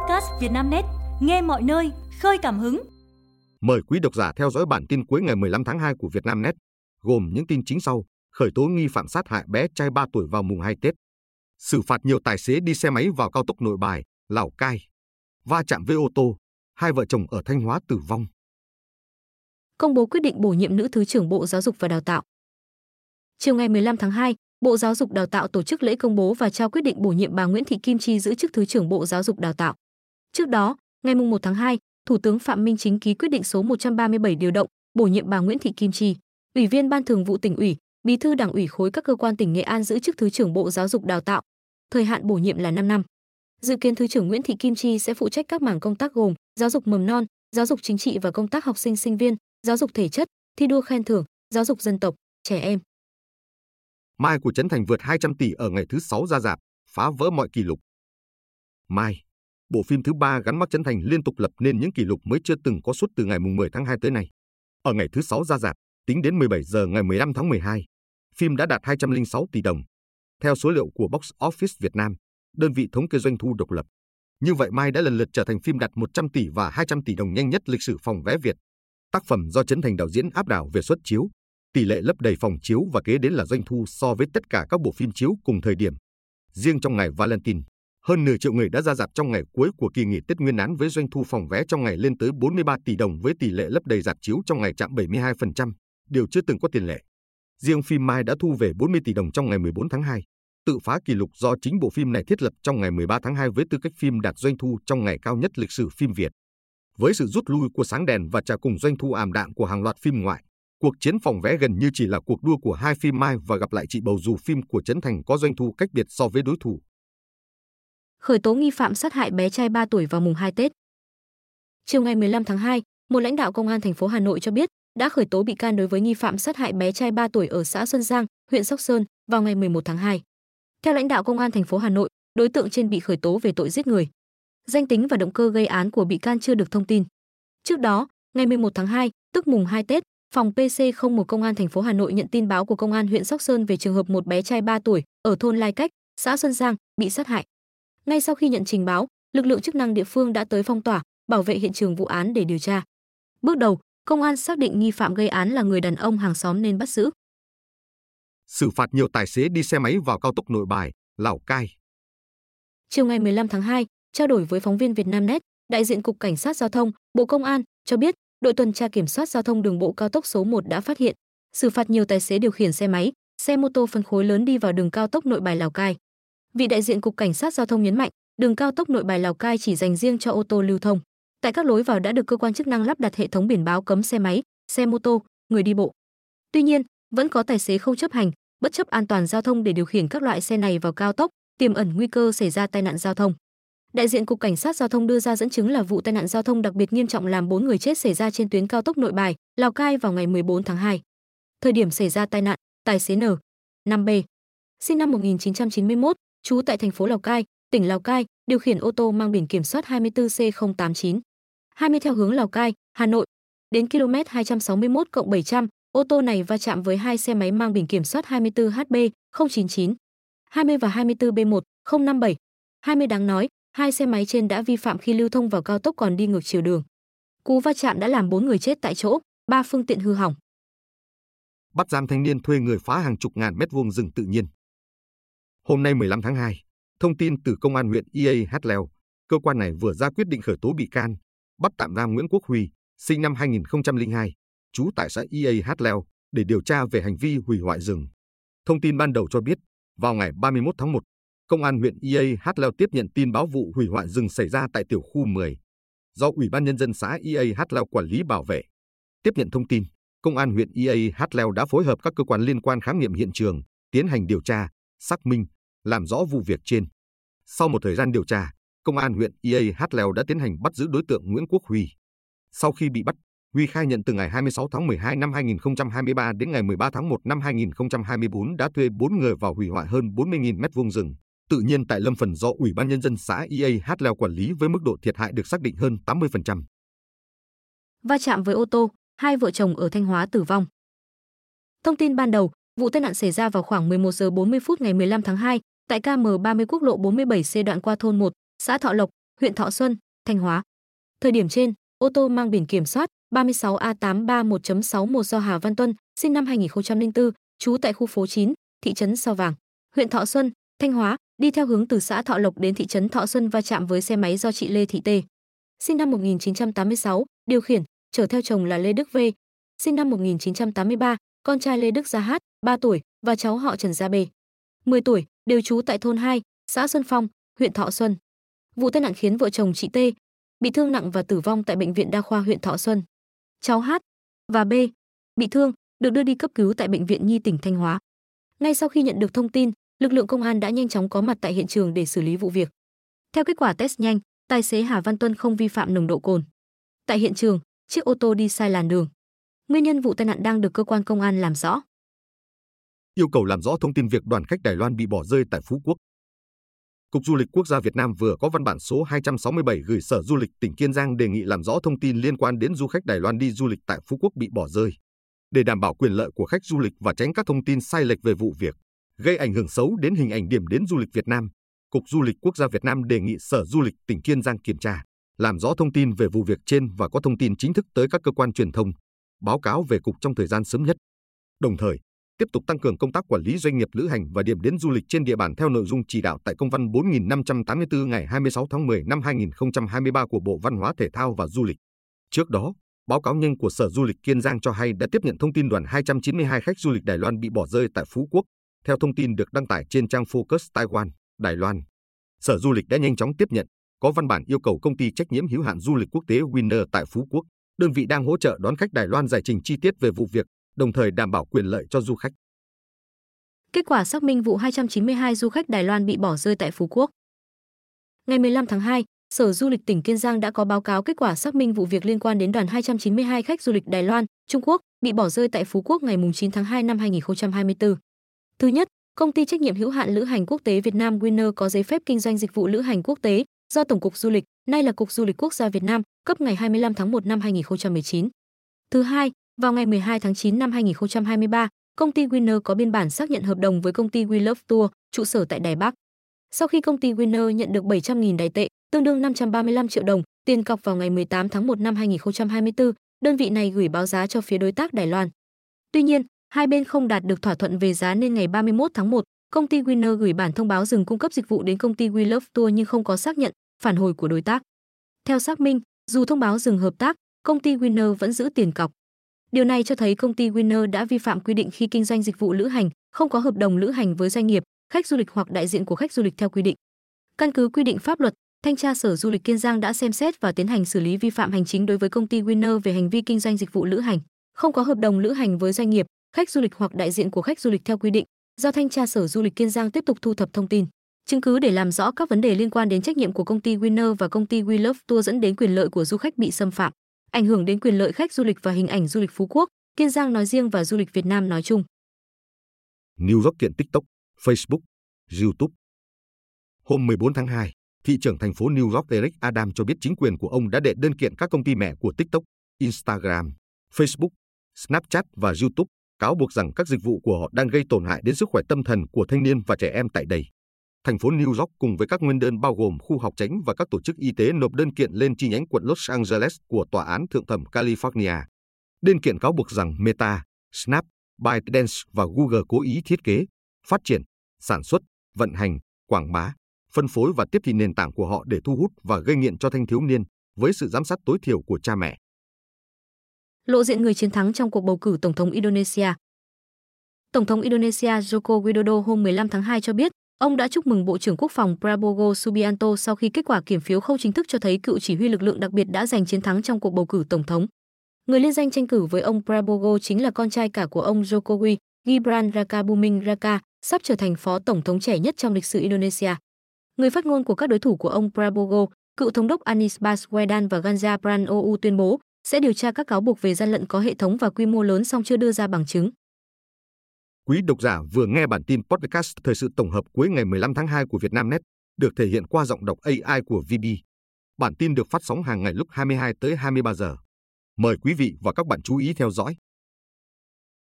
podcast Vietnamnet, nghe mọi nơi, khơi cảm hứng. Mời quý độc giả theo dõi bản tin cuối ngày 15 tháng 2 của Vietnamnet, gồm những tin chính sau: khởi tố nghi phạm sát hại bé trai 3 tuổi vào mùng 2 Tết, xử phạt nhiều tài xế đi xe máy vào cao tốc Nội Bài, Lào Cai, va chạm với ô tô, hai vợ chồng ở Thanh Hóa tử vong. Công bố quyết định bổ nhiệm nữ thứ trưởng Bộ Giáo dục và Đào tạo. Chiều ngày 15 tháng 2, Bộ Giáo dục Đào tạo tổ chức lễ công bố và trao quyết định bổ nhiệm bà Nguyễn Thị Kim Chi giữ chức Thứ trưởng Bộ Giáo dục Đào tạo. Trước đó, ngày 1 tháng 2, Thủ tướng Phạm Minh Chính ký quyết định số 137 điều động, bổ nhiệm bà Nguyễn Thị Kim Chi, Ủy viên Ban Thường vụ tỉnh ủy, Bí thư Đảng ủy khối các cơ quan tỉnh Nghệ An giữ chức Thứ trưởng Bộ Giáo dục Đào tạo. Thời hạn bổ nhiệm là 5 năm. Dự kiến Thứ trưởng Nguyễn Thị Kim Chi sẽ phụ trách các mảng công tác gồm giáo dục mầm non, giáo dục chính trị và công tác học sinh sinh viên, giáo dục thể chất, thi đua khen thưởng, giáo dục dân tộc, trẻ em. Mai của Trấn Thành vượt 200 tỷ ở ngày thứ 6 ra rạp, phá vỡ mọi kỷ lục. Mai, bộ phim thứ ba gắn mắt Trấn Thành liên tục lập nên những kỷ lục mới chưa từng có suốt từ ngày 10 tháng 2 tới nay. Ở ngày thứ 6 ra rạp, tính đến 17 giờ ngày 15 tháng 12, phim đã đạt 206 tỷ đồng. Theo số liệu của Box Office Việt Nam, đơn vị thống kê doanh thu độc lập. Như vậy Mai đã lần lượt trở thành phim đạt 100 tỷ và 200 tỷ đồng nhanh nhất lịch sử phòng vé Việt. Tác phẩm do Trấn Thành đạo diễn áp đảo về xuất chiếu, tỷ lệ lấp đầy phòng chiếu và kế đến là doanh thu so với tất cả các bộ phim chiếu cùng thời điểm. Riêng trong ngày Valentine, hơn nửa triệu người đã ra rạp trong ngày cuối của kỳ nghỉ Tết Nguyên đán với doanh thu phòng vé trong ngày lên tới 43 tỷ đồng với tỷ lệ lấp đầy rạp chiếu trong ngày chạm 72%, điều chưa từng có tiền lệ. Riêng phim Mai đã thu về 40 tỷ đồng trong ngày 14 tháng 2, tự phá kỷ lục do chính bộ phim này thiết lập trong ngày 13 tháng 2 với tư cách phim đạt doanh thu trong ngày cao nhất lịch sử phim Việt. Với sự rút lui của sáng đèn và trả cùng doanh thu ảm đạm của hàng loạt phim ngoại, Cuộc chiến phòng vé gần như chỉ là cuộc đua của hai phim Mai và gặp lại chị bầu dù phim của Trấn Thành có doanh thu cách biệt so với đối thủ. Khởi tố nghi phạm sát hại bé trai 3 tuổi vào mùng 2 Tết. Chiều ngày 15 tháng 2, một lãnh đạo công an thành phố Hà Nội cho biết đã khởi tố bị can đối với nghi phạm sát hại bé trai 3 tuổi ở xã Xuân Giang, huyện Sóc Sơn vào ngày 11 tháng 2. Theo lãnh đạo công an thành phố Hà Nội, đối tượng trên bị khởi tố về tội giết người. Danh tính và động cơ gây án của bị can chưa được thông tin. Trước đó, ngày 11 tháng 2, tức mùng 2 Tết, Phòng PC01 Công an thành phố Hà Nội nhận tin báo của Công an huyện Sóc Sơn về trường hợp một bé trai 3 tuổi ở thôn Lai Cách, xã Xuân Giang bị sát hại. Ngay sau khi nhận trình báo, lực lượng chức năng địa phương đã tới phong tỏa, bảo vệ hiện trường vụ án để điều tra. Bước đầu, công an xác định nghi phạm gây án là người đàn ông hàng xóm nên bắt giữ. Xử phạt nhiều tài xế đi xe máy vào cao tốc Nội Bài, Lào Cai. Chiều ngày 15 tháng 2, trao đổi với phóng viên Vietnamnet, đại diện cục cảnh sát giao thông, Bộ Công an cho biết đội tuần tra kiểm soát giao thông đường bộ cao tốc số 1 đã phát hiện, xử phạt nhiều tài xế điều khiển xe máy, xe mô tô phân khối lớn đi vào đường cao tốc Nội Bài Lào Cai. Vị đại diện cục cảnh sát giao thông nhấn mạnh, đường cao tốc Nội Bài Lào Cai chỉ dành riêng cho ô tô lưu thông. Tại các lối vào đã được cơ quan chức năng lắp đặt hệ thống biển báo cấm xe máy, xe mô tô, người đi bộ. Tuy nhiên, vẫn có tài xế không chấp hành, bất chấp an toàn giao thông để điều khiển các loại xe này vào cao tốc, tiềm ẩn nguy cơ xảy ra tai nạn giao thông. Đại diện cục cảnh sát giao thông đưa ra dẫn chứng là vụ tai nạn giao thông đặc biệt nghiêm trọng làm 4 người chết xảy ra trên tuyến cao tốc Nội Bài, Lào Cai vào ngày 14 tháng 2. Thời điểm xảy ra tai nạn, tài xế N, 5B, sinh năm 1991, trú tại thành phố Lào Cai, tỉnh Lào Cai, điều khiển ô tô mang biển kiểm soát 24C089, 20 theo hướng Lào Cai, Hà Nội. Đến km 261 700, ô tô này va chạm với hai xe máy mang biển kiểm soát 24HB 099, 20 và 24B1 057. 20 đáng nói, hai xe máy trên đã vi phạm khi lưu thông vào cao tốc còn đi ngược chiều đường. Cú va chạm đã làm 4 người chết tại chỗ, ba phương tiện hư hỏng. Bắt giam thanh niên thuê người phá hàng chục ngàn mét vuông rừng tự nhiên. Hôm nay 15 tháng 2, thông tin từ công an huyện EA Hát Leo, cơ quan này vừa ra quyết định khởi tố bị can, bắt tạm giam Nguyễn Quốc Huy, sinh năm 2002, trú tại xã EA Hát Leo, để điều tra về hành vi hủy hoại rừng. Thông tin ban đầu cho biết, vào ngày 31 tháng 1, Công an huyện EA Hát Leo tiếp nhận tin báo vụ hủy hoại rừng xảy ra tại tiểu khu 10, do Ủy ban Nhân dân xã EA Hát Leo quản lý bảo vệ. Tiếp nhận thông tin, Công an huyện EA Hát Leo đã phối hợp các cơ quan liên quan khám nghiệm hiện trường, tiến hành điều tra, xác minh, làm rõ vụ việc trên. Sau một thời gian điều tra, Công an huyện Ia Hát Leo đã tiến hành bắt giữ đối tượng Nguyễn Quốc Huy. Sau khi bị bắt, Huy khai nhận từ ngày 26 tháng 12 năm 2023 đến ngày 13 tháng 1 năm 2024 đã thuê 4 người vào hủy hoại hơn 40.000 mét vuông rừng, tự nhiên tại lâm phần do Ủy ban Nhân dân xã Ia Hát Leo quản lý với mức độ thiệt hại được xác định hơn 80%. Va chạm với ô tô, hai vợ chồng ở Thanh Hóa tử vong. Thông tin ban đầu, vụ tai nạn xảy ra vào khoảng 11 giờ 40 phút ngày 15 tháng 2 tại KM30 quốc lộ 47C đoạn qua thôn 1, xã Thọ Lộc, huyện Thọ Xuân, Thanh Hóa. Thời điểm trên, ô tô mang biển kiểm soát 36A831.61 do Hà Văn Tuân, sinh năm 2004, trú tại khu phố 9, thị trấn Sao Vàng, huyện Thọ Xuân, Thanh Hóa, đi theo hướng từ xã Thọ Lộc đến thị trấn Thọ Xuân va chạm với xe máy do chị Lê Thị Tê, sinh năm 1986, điều khiển, chở theo chồng là Lê Đức V, sinh năm 1983, con trai Lê Đức Gia Hát, 3 tuổi và cháu họ Trần Gia Bê, 10 tuổi, đều trú tại thôn 2, xã Xuân Phong, huyện Thọ Xuân. Vụ tai nạn khiến vợ chồng chị T bị thương nặng và tử vong tại bệnh viện đa khoa huyện Thọ Xuân. Cháu H và B bị thương được đưa đi cấp cứu tại bệnh viện Nhi tỉnh Thanh Hóa. Ngay sau khi nhận được thông tin, lực lượng công an đã nhanh chóng có mặt tại hiện trường để xử lý vụ việc. Theo kết quả test nhanh, tài xế Hà Văn Tuân không vi phạm nồng độ cồn. Tại hiện trường, chiếc ô tô đi sai làn đường. Nguyên nhân vụ tai nạn đang được cơ quan công an làm rõ. Yêu cầu làm rõ thông tin việc đoàn khách Đài Loan bị bỏ rơi tại Phú Quốc. Cục Du lịch Quốc gia Việt Nam vừa có văn bản số 267 gửi Sở Du lịch tỉnh Kiên Giang đề nghị làm rõ thông tin liên quan đến du khách Đài Loan đi du lịch tại Phú Quốc bị bỏ rơi. Để đảm bảo quyền lợi của khách du lịch và tránh các thông tin sai lệch về vụ việc, gây ảnh hưởng xấu đến hình ảnh điểm đến du lịch Việt Nam, Cục Du lịch Quốc gia Việt Nam đề nghị Sở Du lịch tỉnh Kiên Giang kiểm tra, làm rõ thông tin về vụ việc trên và có thông tin chính thức tới các cơ quan truyền thông, báo cáo về cục trong thời gian sớm nhất. Đồng thời, tiếp tục tăng cường công tác quản lý doanh nghiệp lữ hành và điểm đến du lịch trên địa bàn theo nội dung chỉ đạo tại công văn 4584 ngày 26 tháng 10 năm 2023 của Bộ Văn hóa Thể thao và Du lịch. Trước đó, báo cáo nhanh của Sở Du lịch Kiên Giang cho hay đã tiếp nhận thông tin đoàn 292 khách du lịch Đài Loan bị bỏ rơi tại Phú Quốc. Theo thông tin được đăng tải trên trang Focus Taiwan, Đài Loan, Sở Du lịch đã nhanh chóng tiếp nhận, có văn bản yêu cầu công ty trách nhiệm hữu hạn du lịch quốc tế Winner tại Phú Quốc, đơn vị đang hỗ trợ đón khách Đài Loan giải trình chi tiết về vụ việc, đồng thời đảm bảo quyền lợi cho du khách. Kết quả xác minh vụ 292 du khách Đài Loan bị bỏ rơi tại Phú Quốc. Ngày 15 tháng 2, Sở Du lịch tỉnh Kiên Giang đã có báo cáo kết quả xác minh vụ việc liên quan đến đoàn 292 khách du lịch Đài Loan, Trung Quốc bị bỏ rơi tại Phú Quốc ngày 9 tháng 2 năm 2024. Thứ nhất, công ty trách nhiệm hữu hạn lữ hành quốc tế Việt Nam Winner có giấy phép kinh doanh dịch vụ lữ hành quốc tế do Tổng cục Du lịch, nay là Cục Du lịch Quốc gia Việt Nam, cấp ngày 25 tháng 1 năm 2019. Thứ hai, vào ngày 12 tháng 9 năm 2023, công ty Winner có biên bản xác nhận hợp đồng với công ty We Love Tour, trụ sở tại Đài Bắc. Sau khi công ty Winner nhận được 700.000 đài tệ, tương đương 535 triệu đồng, tiền cọc vào ngày 18 tháng 1 năm 2024, đơn vị này gửi báo giá cho phía đối tác Đài Loan. Tuy nhiên, hai bên không đạt được thỏa thuận về giá nên ngày 31 tháng 1, công ty Winner gửi bản thông báo dừng cung cấp dịch vụ đến công ty We Love Tour nhưng không có xác nhận, phản hồi của đối tác. Theo xác minh, dù thông báo dừng hợp tác, công ty Winner vẫn giữ tiền cọc. Điều này cho thấy công ty Winner đã vi phạm quy định khi kinh doanh dịch vụ lữ hành, không có hợp đồng lữ hành với doanh nghiệp, khách du lịch hoặc đại diện của khách du lịch theo quy định. Căn cứ quy định pháp luật, Thanh tra Sở Du lịch Kiên Giang đã xem xét và tiến hành xử lý vi phạm hành chính đối với công ty Winner về hành vi kinh doanh dịch vụ lữ hành, không có hợp đồng lữ hành với doanh nghiệp, khách du lịch hoặc đại diện của khách du lịch theo quy định. Giao Thanh tra Sở Du lịch Kiên Giang tiếp tục thu thập thông tin, chứng cứ để làm rõ các vấn đề liên quan đến trách nhiệm của công ty Winner và công ty We Love Tour dẫn đến quyền lợi của du khách bị xâm phạm, ảnh hưởng đến quyền lợi khách du lịch và hình ảnh du lịch Phú Quốc, Kiên Giang nói riêng và du lịch Việt Nam nói chung. New York kiện TikTok, Facebook, YouTube. Hôm 14 tháng 2, thị trưởng thành phố New York Eric Adam cho biết chính quyền của ông đã đệ đơn kiện các công ty mẹ của TikTok, Instagram, Facebook, Snapchat và YouTube cáo buộc rằng các dịch vụ của họ đang gây tổn hại đến sức khỏe tâm thần của thanh niên và trẻ em tại đây. Thành phố New York cùng với các nguyên đơn bao gồm khu học tránh và các tổ chức y tế nộp đơn kiện lên chi nhánh quận Los Angeles của Tòa án Thượng thẩm California. Đơn kiện cáo buộc rằng Meta, Snap, ByteDance và Google cố ý thiết kế, phát triển, sản xuất, vận hành, quảng bá, phân phối và tiếp thị nền tảng của họ để thu hút và gây nghiện cho thanh thiếu niên với sự giám sát tối thiểu của cha mẹ. Lộ diện người chiến thắng trong cuộc bầu cử Tổng thống Indonesia Tổng thống Indonesia Joko Widodo hôm 15 tháng 2 cho biết, ông đã chúc mừng Bộ trưởng Quốc phòng Prabowo Subianto sau khi kết quả kiểm phiếu không chính thức cho thấy cựu chỉ huy lực lượng đặc biệt đã giành chiến thắng trong cuộc bầu cử Tổng thống. Người liên danh tranh cử với ông Prabowo chính là con trai cả của ông Jokowi, Gibran Raka Buming Raka, sắp trở thành phó tổng thống trẻ nhất trong lịch sử Indonesia. Người phát ngôn của các đối thủ của ông Prabowo, cựu thống đốc Anis Baswedan và Ganja Pranowo tuyên bố sẽ điều tra các cáo buộc về gian lận có hệ thống và quy mô lớn song chưa đưa ra bằng chứng. Quý độc giả vừa nghe bản tin podcast thời sự tổng hợp cuối ngày 15 tháng 2 của Vietnamnet, được thể hiện qua giọng đọc AI của VB. Bản tin được phát sóng hàng ngày lúc 22 tới 23 giờ. Mời quý vị và các bạn chú ý theo dõi.